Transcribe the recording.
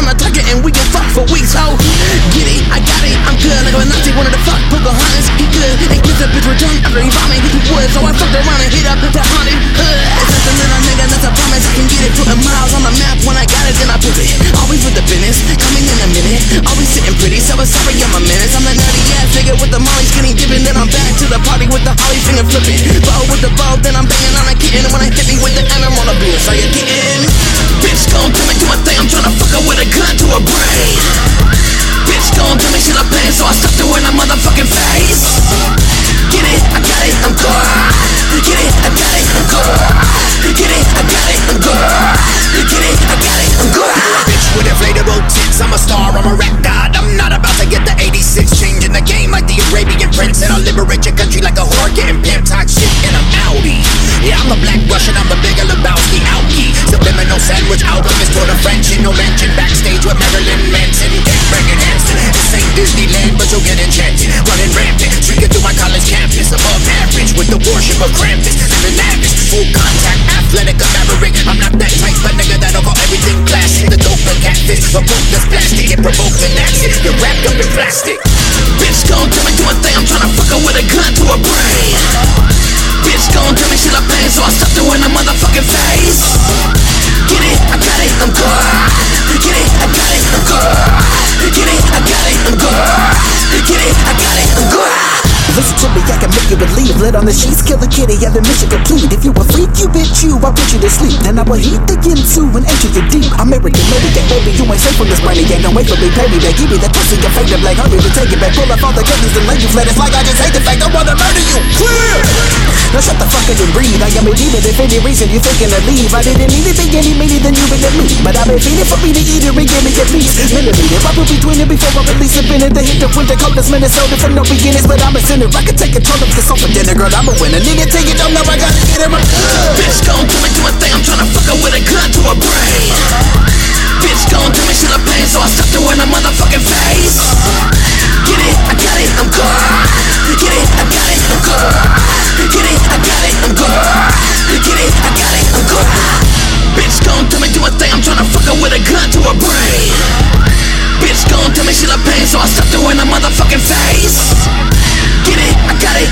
Put a target and we can fuck for weeks, ho. Get it, I got it, I'm good. Like a Nazi wanted to fuck Pocahontas, he good. And kiss a bitch return after he vomit, worship of Krampus. Living lavish, full contact, athletic, a maverick. I'm not that type of nigga that'll call everything plastic. The dope, the catfish, the book that's plastic. It provokes and that's it. You're wrapped up in plastic. Bitch gon' tell me do a thing, I'm tryna fuck her with a gun to her brain. Bitch gon' tell me she love pain, so I stuck her in her motherfucking face. Get it, I got it, Lit on the sheets, kill the kitty, yeah, the mission complete. If you a freak, you bitch, you, I put you to sleep. Then I will heat the into and enter you deep. I'm American, maybe that baby, you ain't safe from this brainy gang. Don't wait for me, baby, back. Give me that pussy, your fake, black, hurry to take it back. Pull up all the curtains and lay you flat. It's like I just hate the fact I wanna murder you. Clear! Now shut the fuck up and breathe. I am a demon if any reason you're thinking to leave. I didn't need anything any meaning than you to me. But I've been feeding for me to eat it and give me a piece. Millimeter, I put between it before I release a minute to hit the winter coldest Minnesota from no beginnings. But I'm a sinner. I can take control of this open dinner, girl. I'm a winner. Nigga, take it, don't know I gotta get him. Bitch gon' tell me to her brain. Bitch gon' tell me she love pain, so I stuck her in her motherfucking face. Get it, I got it.